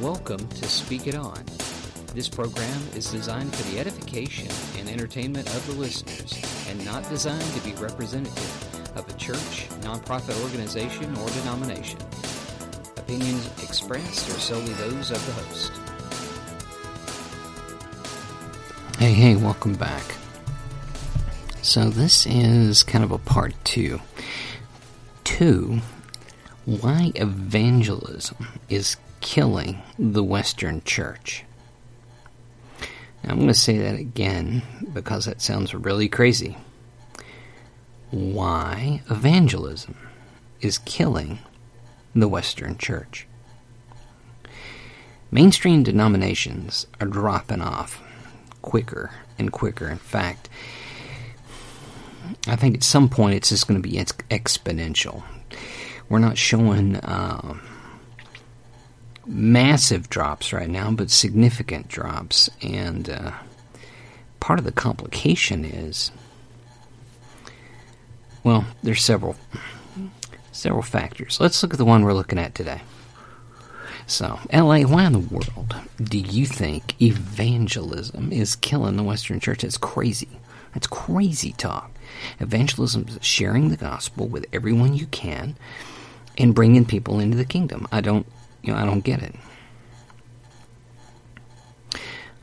Welcome to Speak It On. This program is designed for the edification and entertainment of the listeners and not designed to be representative of a church, nonprofit organization, or denomination. Opinions expressed are solely those of the host. Hey, hey, welcome back. So, this is kind of a part two. Two, why evangelism is killing the Western church. Now, I'm going to say that again because that sounds really crazy. Why evangelism is killing the Western church. Mainstream denominations are dropping off quicker and quicker. In fact, I think at some point it's just going to be exponential. We're not showing uh, massive drops right now, but significant drops. And uh, part of the complication is, well, there's several several factors. Let's look at the one we're looking at today. So, LA, why in the world do you think evangelism is killing the Western church? That's crazy. That's crazy talk. Evangelism is sharing the gospel with everyone you can and bringing people into the kingdom. I don't, you know, I don't get it.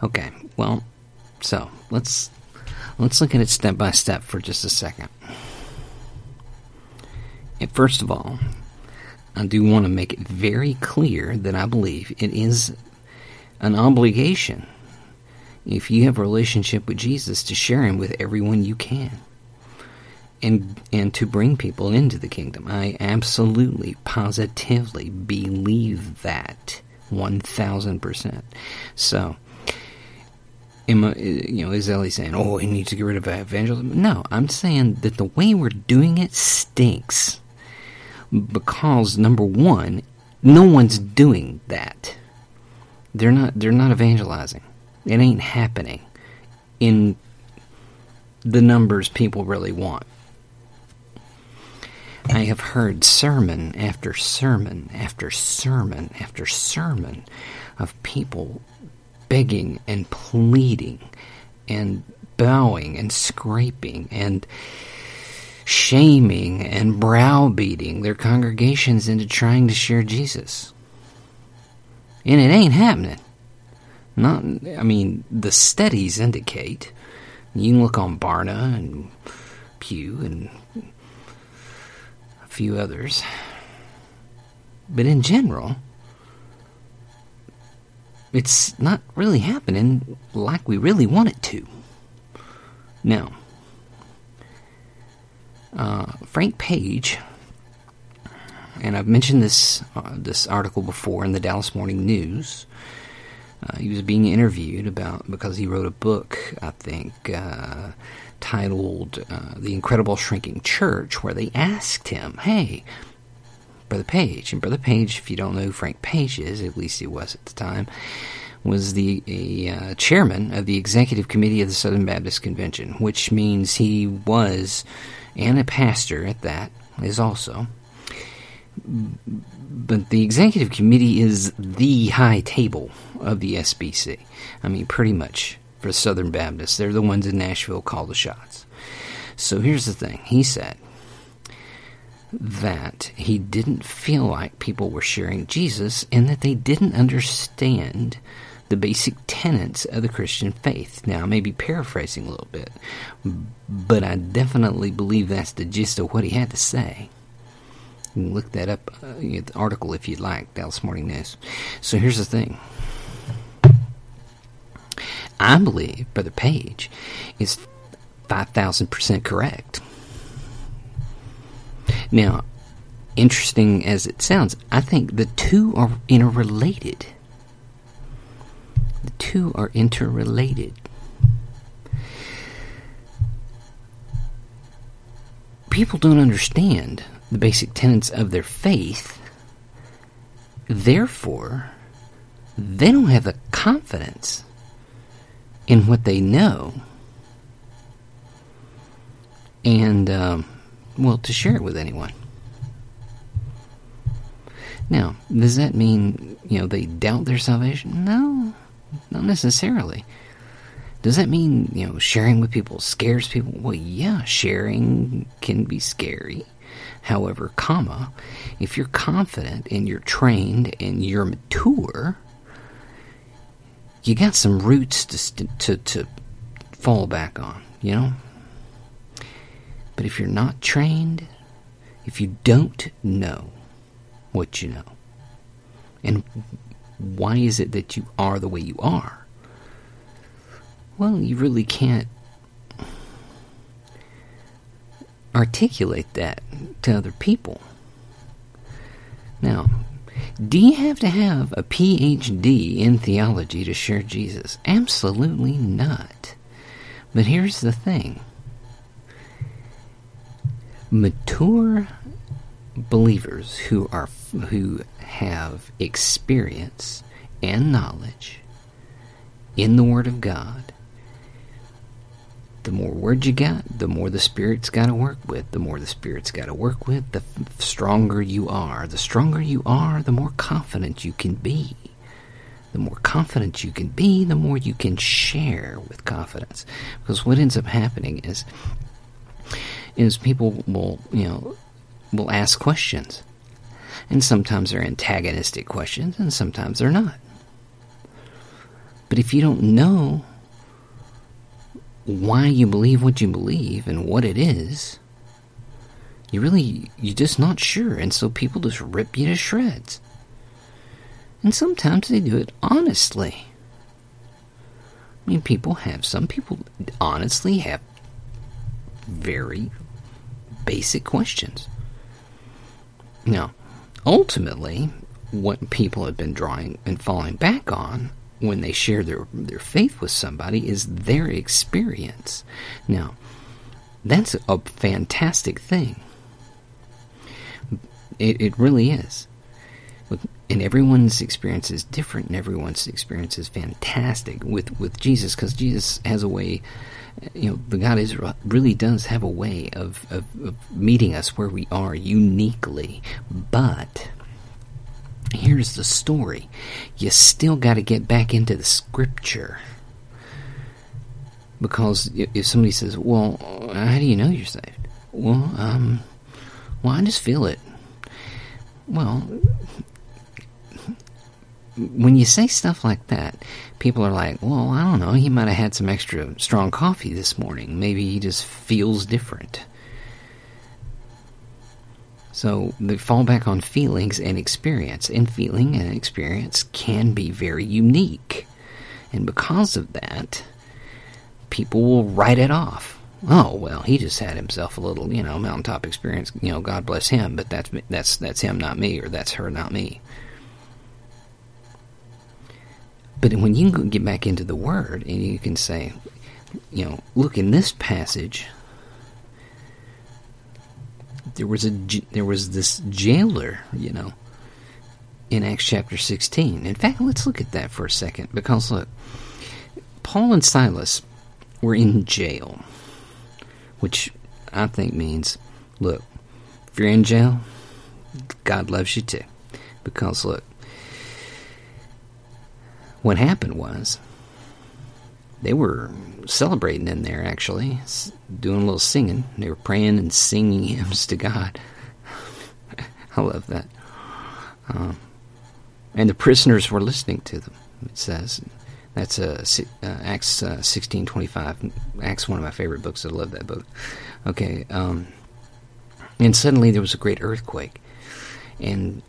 Okay, well, so let's let's look at it step by step for just a second. And first of all, I do want to make it very clear that I believe it is an obligation if you have a relationship with Jesus to share him with everyone you can and and to bring people into the kingdom. I absolutely, positively believe that one thousand percent. So, am uh, you know, is Ellie saying, "Oh, he needs to get rid of evangelism"? No, I'm saying that the way we're doing it stinks because number one, no one's doing that. They're not. They're not evangelizing. It ain't happening in the numbers people really want. I have heard sermon after sermon after sermon after sermon of people begging and pleading and bowing and scraping and shaming and browbeating their congregations into trying to share Jesus. And it ain't happening. Not, I mean, the studies indicate. You can look on Barna and Pew and few others. But in general, it's not really happening like we really want it to. Now, uh, Frank Page, and I've mentioned this uh, this article before in the Dallas Morning News. Uh, he was being interviewed about because he wrote a book, I think, uh, titled uh, The Incredible Shrinking Church, where they asked him, Hey, Brother Page, and Brother Page, if you don't know who Frank Page is, at least he was at the time, was the a, uh, chairman of the executive committee of the Southern Baptist Convention, which means he was, and a pastor at that, is also. But the executive committee is the high table of the SBC. I mean, pretty much for Southern Baptists. They're the ones in Nashville call the shots. So here's the thing he said that he didn't feel like people were sharing Jesus and that they didn't understand the basic tenets of the Christian faith. Now, I may be paraphrasing a little bit, but I definitely believe that's the gist of what he had to say. You can look that up, uh, the article if you'd like, Dallas Morning News. So here's the thing I believe Brother Page is 5,000% correct. Now, interesting as it sounds, I think the two are interrelated. The two are interrelated. People don't understand the basic tenets of their faith. Therefore, they don't have the confidence in what they know and um, well to share it with anyone Now, does that mean, you know, they doubt their salvation? No, not necessarily. Does that mean, you know, sharing with people scares people? Well, yeah, sharing can be scary. However, comma, if you're confident and you're trained and you're mature, you got some roots to, to, to fall back on, you know? But if you're not trained, if you don't know what you know, and why is it that you are the way you are? Well, you really can't articulate that to other people. Now, do you have to have a PhD in theology to share Jesus? Absolutely not. But here's the thing mature believers who are who have experience and knowledge in the word of God the more words you got, the more the Spirit's got to work with. The more the Spirit's got to work with, the f- stronger you are. The stronger you are, the more confident you can be. The more confident you can be, the more you can share with confidence. Because what ends up happening is, is people will, you know, will ask questions. And sometimes they're antagonistic questions, and sometimes they're not. But if you don't know why you believe what you believe and what it is, you really, you're just not sure. And so people just rip you to shreds. And sometimes they do it honestly. I mean, people have, some people honestly have very basic questions. Now, ultimately, what people have been drawing and falling back on when they share their, their faith with somebody is their experience. Now, that's a fantastic thing. It, it really is. And everyone's experience is different, and everyone's experience is fantastic with, with Jesus, because Jesus has a way, you know, the God Israel really does have a way of, of, of meeting us where we are uniquely. But here's the story you still got to get back into the scripture. Because if somebody says, well, how do you know you're saved? Well, um, well, I just feel it. Well, when you say stuff like that, people are like, well, I don't know, he might have had some extra strong coffee this morning. Maybe he just feels different. So they fall back on feelings and experience, and feeling and experience can be very unique. And because of that, people will write it off. Oh well, he just had himself a little, you know, mountaintop experience. You know, God bless him, but that's that's that's him, not me, or that's her, not me. But when you get back into the Word and you can say, you know, look in this passage, there was a there was this jailer, you know, in Acts chapter 16. In fact, let's look at that for a second because look, Paul and Silas were in jail, which I think means, look, if you're in jail, God loves you too. Because look, what happened was they were celebrating in there, actually, doing a little singing. They were praying and singing hymns to God. I love that. Um, and the prisoners were listening to them. It says that's uh, uh, Acts uh, sixteen twenty five. Acts one of my favorite books. I love that book. Okay, um, and suddenly there was a great earthquake, and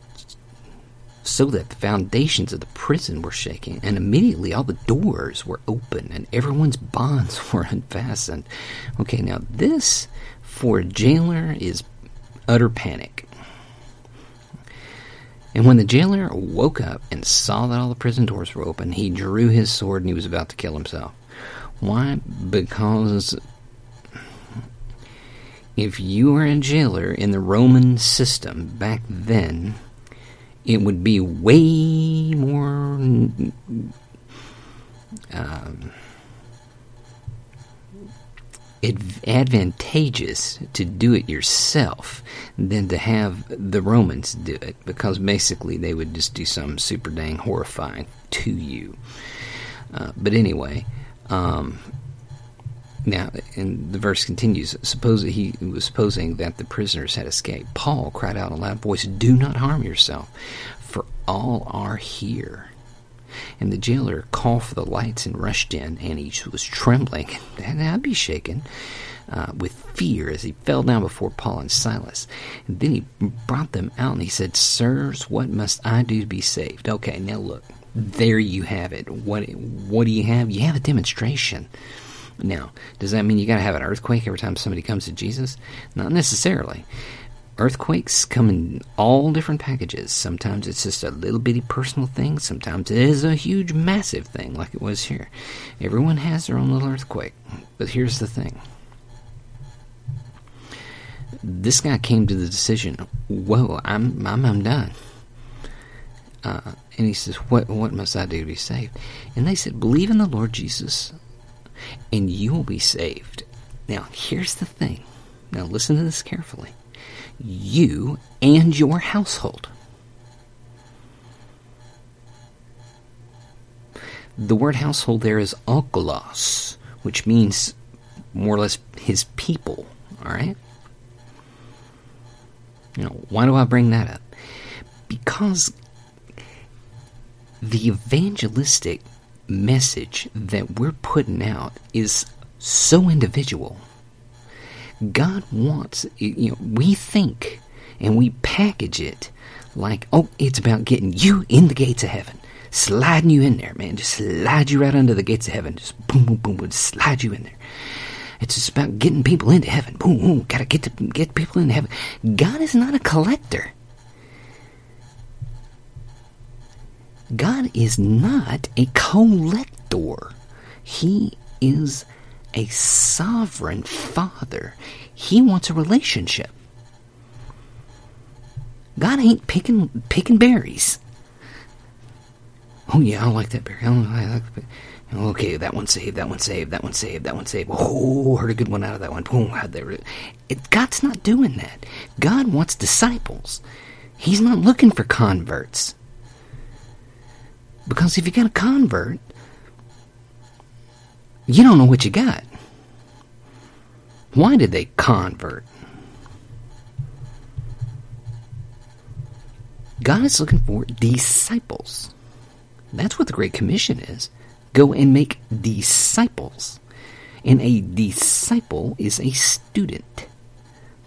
so that the foundations of the prison were shaking, and immediately all the doors were open and everyone's bonds were unfastened. Okay, now this for a jailer is utter panic. And when the jailer woke up and saw that all the prison doors were open, he drew his sword and he was about to kill himself. Why? Because if you were a jailer in the Roman system back then, it would be way more um, advantageous to do it yourself than to have the Romans do it because basically they would just do something super dang horrifying to you. Uh, but anyway, um, now, and the verse continues. Suppose he was supposing that the prisoners had escaped. Paul cried out in a loud voice, "Do not harm yourself, for all are here." And the jailer called for the lights and rushed in, and he was trembling, and I'd be shaken uh, with fear as he fell down before Paul and Silas. And then he brought them out, and he said, "Sirs, what must I do to be saved?" Okay, now look, there you have it. What what do you have? You have a demonstration. Now, does that mean you got to have an earthquake every time somebody comes to Jesus? Not necessarily. Earthquakes come in all different packages. Sometimes it's just a little bitty personal thing. Sometimes it is a huge, massive thing, like it was here. Everyone has their own little earthquake. But here's the thing this guy came to the decision whoa, I'm, I'm, I'm done. Uh, and he says, what, what must I do to be saved? And they said, Believe in the Lord Jesus, and you will be saved. Now, here's the thing. Now, listen to this carefully you and your household. The word household there is okolos, which means more or less his people. All right? Now, why do I bring that up? Because the evangelistic message that we're putting out is so individual God wants, you know, we think and we package it like, oh, it's about getting you in the gates of heaven, sliding you in there, man. Just slide you right under the gates of heaven. Just boom, boom, boom, boom, slide you in there. It's just about getting people into heaven. Boom, boom, gotta get to get people into heaven. God is not a collector. God is not a collector. He is a sovereign father. He wants a relationship. God ain't picking picking berries. Oh yeah, I like that berry. I like that Okay, that one saved, that one saved, that one saved, that one saved. Oh, heard a good one out of that one. Boom, had there. It, God's not doing that. God wants disciples. He's not looking for converts. Because if you got a convert, you don't know what you got. Why did they convert? God is looking for disciples. That's what the Great Commission is. Go and make disciples. And a disciple is a student.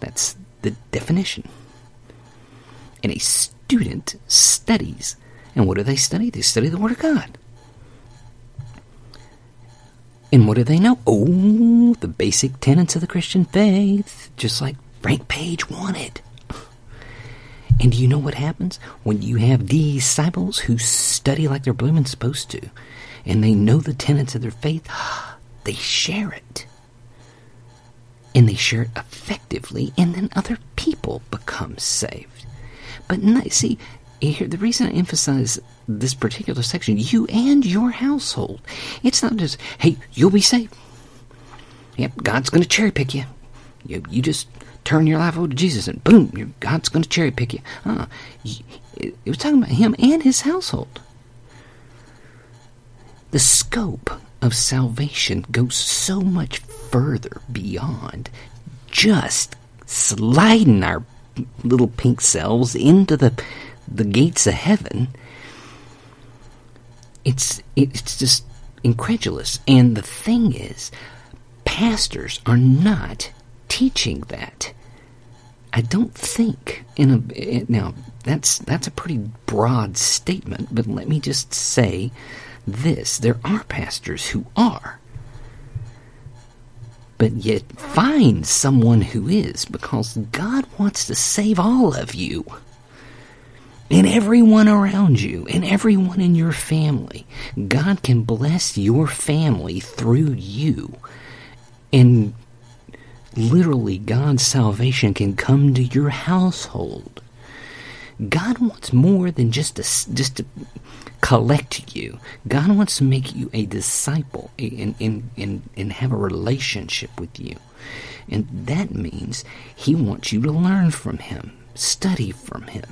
That's the definition. And a student studies. And what do they study? They study the Word of God. And what do they know? Oh, the basic tenets of the Christian faith, just like Frank Page wanted. And do you know what happens when you have disciples who study like they're blooming supposed to, and they know the tenets of their faith? They share it. And they share it effectively, and then other people become saved. But see, here, the reason I emphasize this particular section, you and your household, it's not just, hey, you'll be saved. Yep, God's going to cherry pick you. You, you just turn your life over to Jesus, and boom, God's going to cherry pick you. Uh, it, it was talking about him and his household. The scope of salvation goes so much further beyond just sliding our little pink selves into the the gates of heaven, it's it's just incredulous. And the thing is, pastors are not teaching that. I don't think in a now that's that's a pretty broad statement, but let me just say this: there are pastors who are, but yet find someone who is, because God wants to save all of you and everyone around you and everyone in your family. God can bless your family through you. And literally, God's salvation can come to your household. God wants more than just to, just to collect you. God wants to make you a disciple and, and, and, and have a relationship with you. And that means He wants you to learn from Him, study from Him.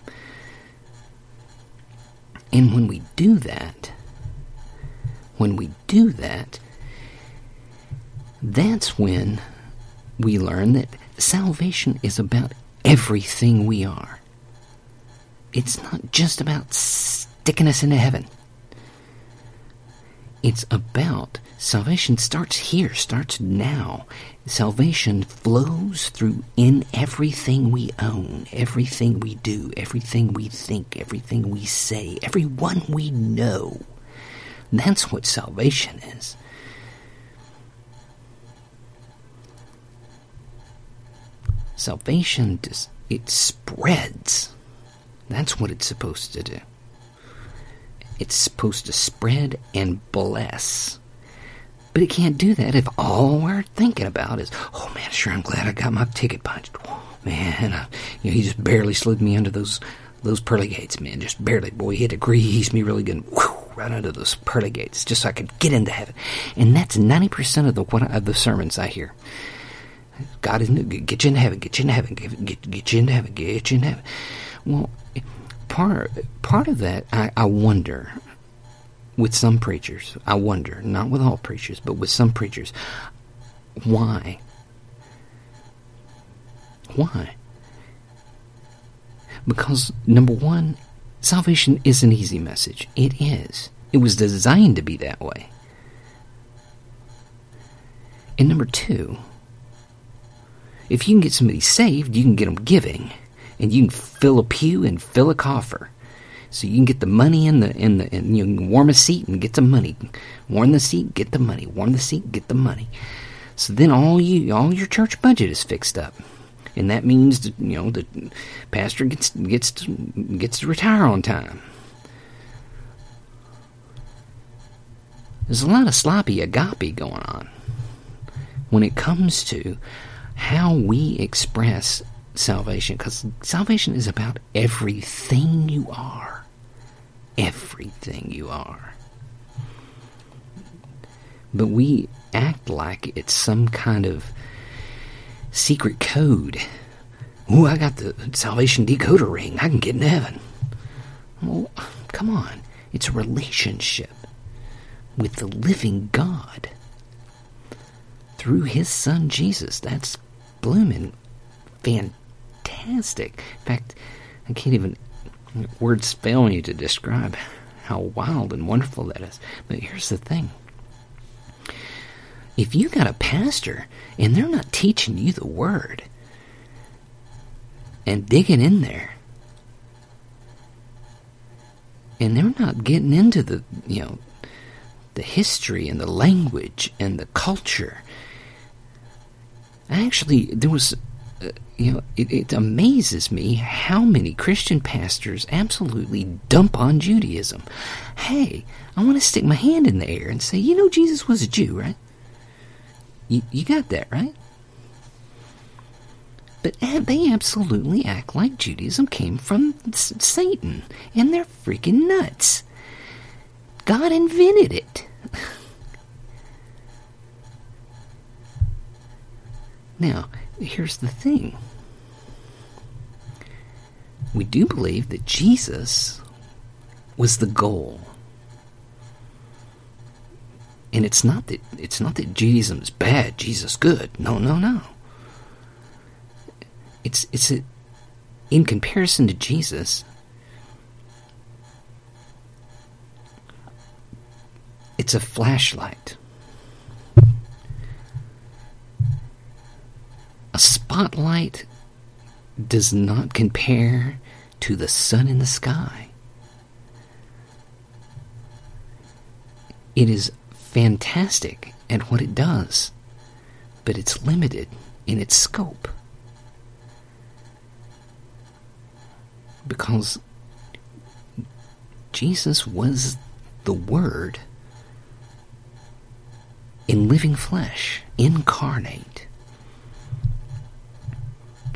And when we do that, when we do that, that's when we learn that salvation is about everything we are. It's not just about sticking us into heaven. It's about salvation starts here, starts now. Salvation flows through in everything we own, everything we do, everything we think, everything we say, everyone we know. That's what salvation is. Salvation it spreads. That's what it's supposed to do. It's supposed to spread and bless. But it can't do that if all we're thinking about is, oh man, sure, I'm glad I got my ticket punched. Oh, man, you know, he just barely slid me under those those pearly gates, man. Just barely. Boy, he had to grease me really good. Whew, right under those pearly gates, just so I could get into heaven. And that's 90% of the, of the sermons I hear. God is new. get you into heaven, get you into heaven, get, get, get you into heaven, get you into heaven. Well, part part of that, I, I wonder, with some preachers, I wonder, not with all preachers, but with some preachers, why? Why? Because number one, salvation is an easy message. It is. It was designed to be that way. And number two, if you can get somebody saved, you can get them giving and you can fill a pew and fill a coffer. So you can get the money in the in the and you can warm a seat and get the money. Warm the seat, get the money. Warm the seat, get the money. So then all you all your church budget is fixed up. And that means that, you know the pastor gets gets to, gets to retire on time. There's a lot of sloppy agape going on when it comes to how we express salvation because salvation is about everything you are. Everything you are. But we act like it's some kind of secret code. Ooh, I got the salvation decoder ring. I can get in heaven. Well, come on. It's a relationship with the living God through his son Jesus. That's blooming fantastic fantastic. In fact, I can't even words fail me to describe how wild and wonderful that is. But here's the thing. If you got a pastor and they're not teaching you the word and digging in there, and they're not getting into the, you know, the history and the language and the culture. Actually, there was you know, it, it, amazes me how many Christian pastors absolutely dump on Judaism. Hey, I want to stick my hand in the air and say, you know, Jesus was a Jew, right? You, you got that, right? But they absolutely act like Judaism came from Satan, and they're freaking nuts. God invented it. now, here's the thing we do believe that Jesus was the goal. And it's not that it's not that Judaism is bad, Jesus good. No, no, no. It's it's a, in comparison to Jesus. It's a flashlight. A spotlight does not compare to the sun in the sky. It is fantastic at what it does, but it's limited in its scope. Because Jesus was the Word in living flesh, incarnate.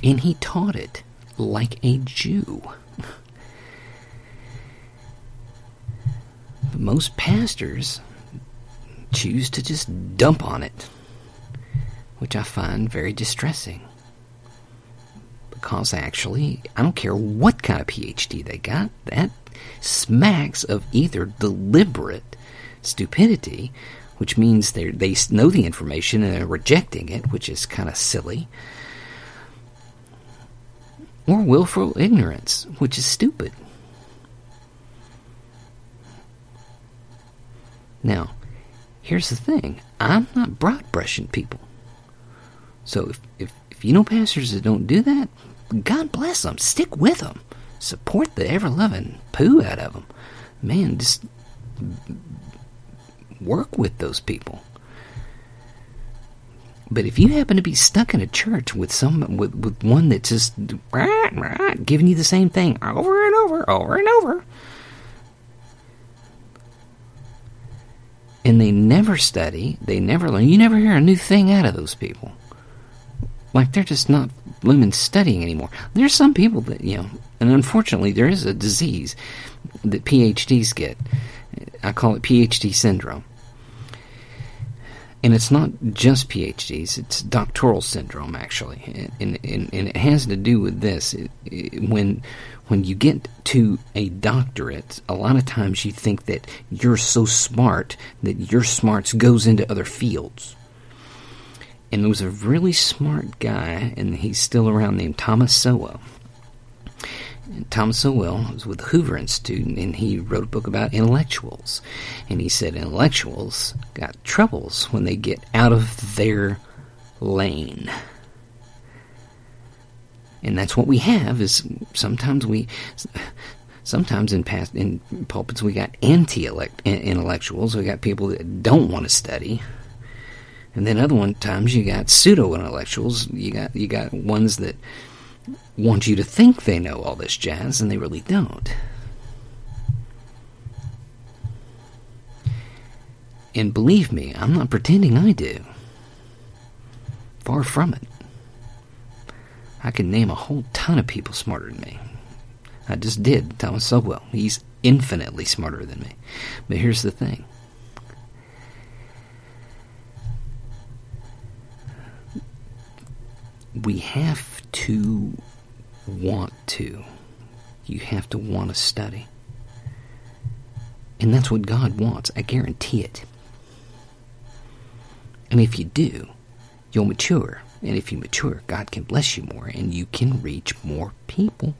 And he taught it like a Jew. But most pastors choose to just dump on it, which I find very distressing. Because actually, I don't care what kind of PhD they got, that smacks of either deliberate stupidity, which means they they know the information and they're rejecting it, which is kind of silly, or willful ignorance, which is stupid. Now, here's the thing I'm not broad brushing people. So if, if, if you know pastors that don't do that, God bless them. Stick with them. Support the ever loving poo out of them. Man, just work with those people. But if you happen to be stuck in a church with some with, with one that's just giving you the same thing over and over, over and over, and they never study, they never learn. You never hear a new thing out of those people. Like they're just not blooming studying anymore. There's some people that you know, and unfortunately, there is a disease that PhDs get. I call it PhD syndrome. And it's not just PhDs, it's doctoral syndrome, actually. And, and, and it has to do with this. It, it, when when you get to a doctorate, a lot of times you think that you're so smart that your smarts goes into other fields. And there was a really smart guy, and he's still around, named Thomas Sowell. Thomas Sowell was with the Hoover Institute, and he wrote a book about intellectuals. And he said intellectuals got troubles when they get out of their lane and that's what we have. Is sometimes we, sometimes in past in pulpits we got anti-intellectuals. We got people that don't want to study, and then other one times you got pseudo-intellectuals. You got you got ones that want you to think they know all this jazz, and they really don't. And believe me, I'm not pretending I do. Far from it. I can name a whole ton of people smarter than me. I just did, Thomas Sowell. He's infinitely smarter than me. But here's the thing. We have to want to. You have to want to study. And that's what God wants. I guarantee it. And if you do, you'll mature. And if you mature, God can bless you more and you can reach more people.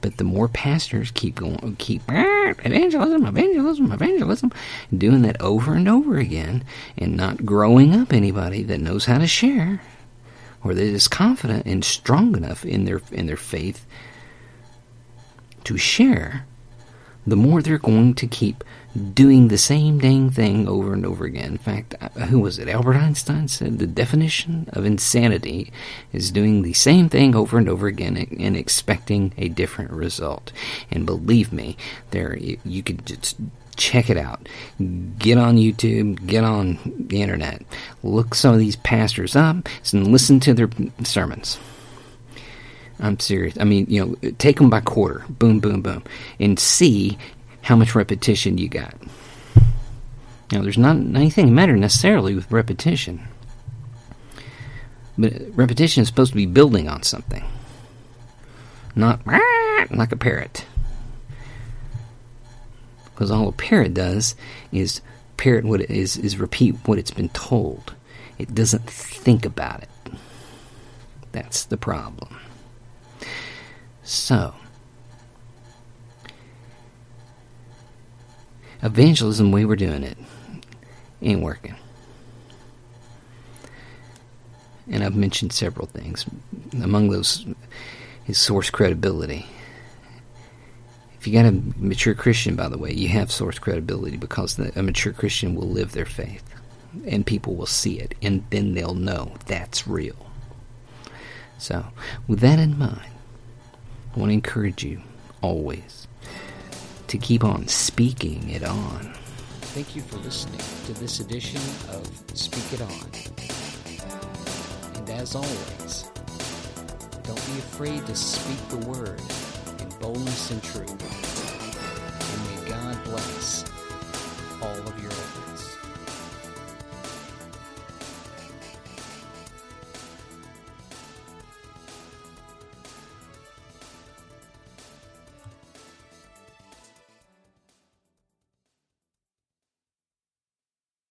But the more pastors keep going, keep evangelism, evangelism, evangelism, doing that over and over again, and not growing up anybody that knows how to share, or that is confident and strong enough in their in their faith to share, the more they're going to keep doing the same dang thing over and over again. In fact, uh, who was it? Albert Einstein said the definition of insanity is doing the same thing over and over again and expecting a different result. And believe me, there you could just check it out. Get on YouTube, get on the internet, look some of these pastors up, and listen to their sermons. I'm serious. I mean, you know, take them by quarter, boom, boom, boom, and see how much repetition you got. Now, there's not anything matter necessarily with repetition, but repetition is supposed to be building on something, not like a parrot. Because all a parrot does is parrot what is is repeat what it's been told. It doesn't think about it. That's the problem. So, evangelism way we're doing it ain't working. And I've mentioned several things. Among those is source credibility. If you got a mature Christian, by the way, you have source credibility because the, a mature Christian will live their faith and people will see it and then they'll know that's real. So, with that in mind, I want to encourage you always to keep on speaking it on. Thank you for listening to this edition of Speak It On. And as always, don't be afraid to speak the word in boldness and truth bless.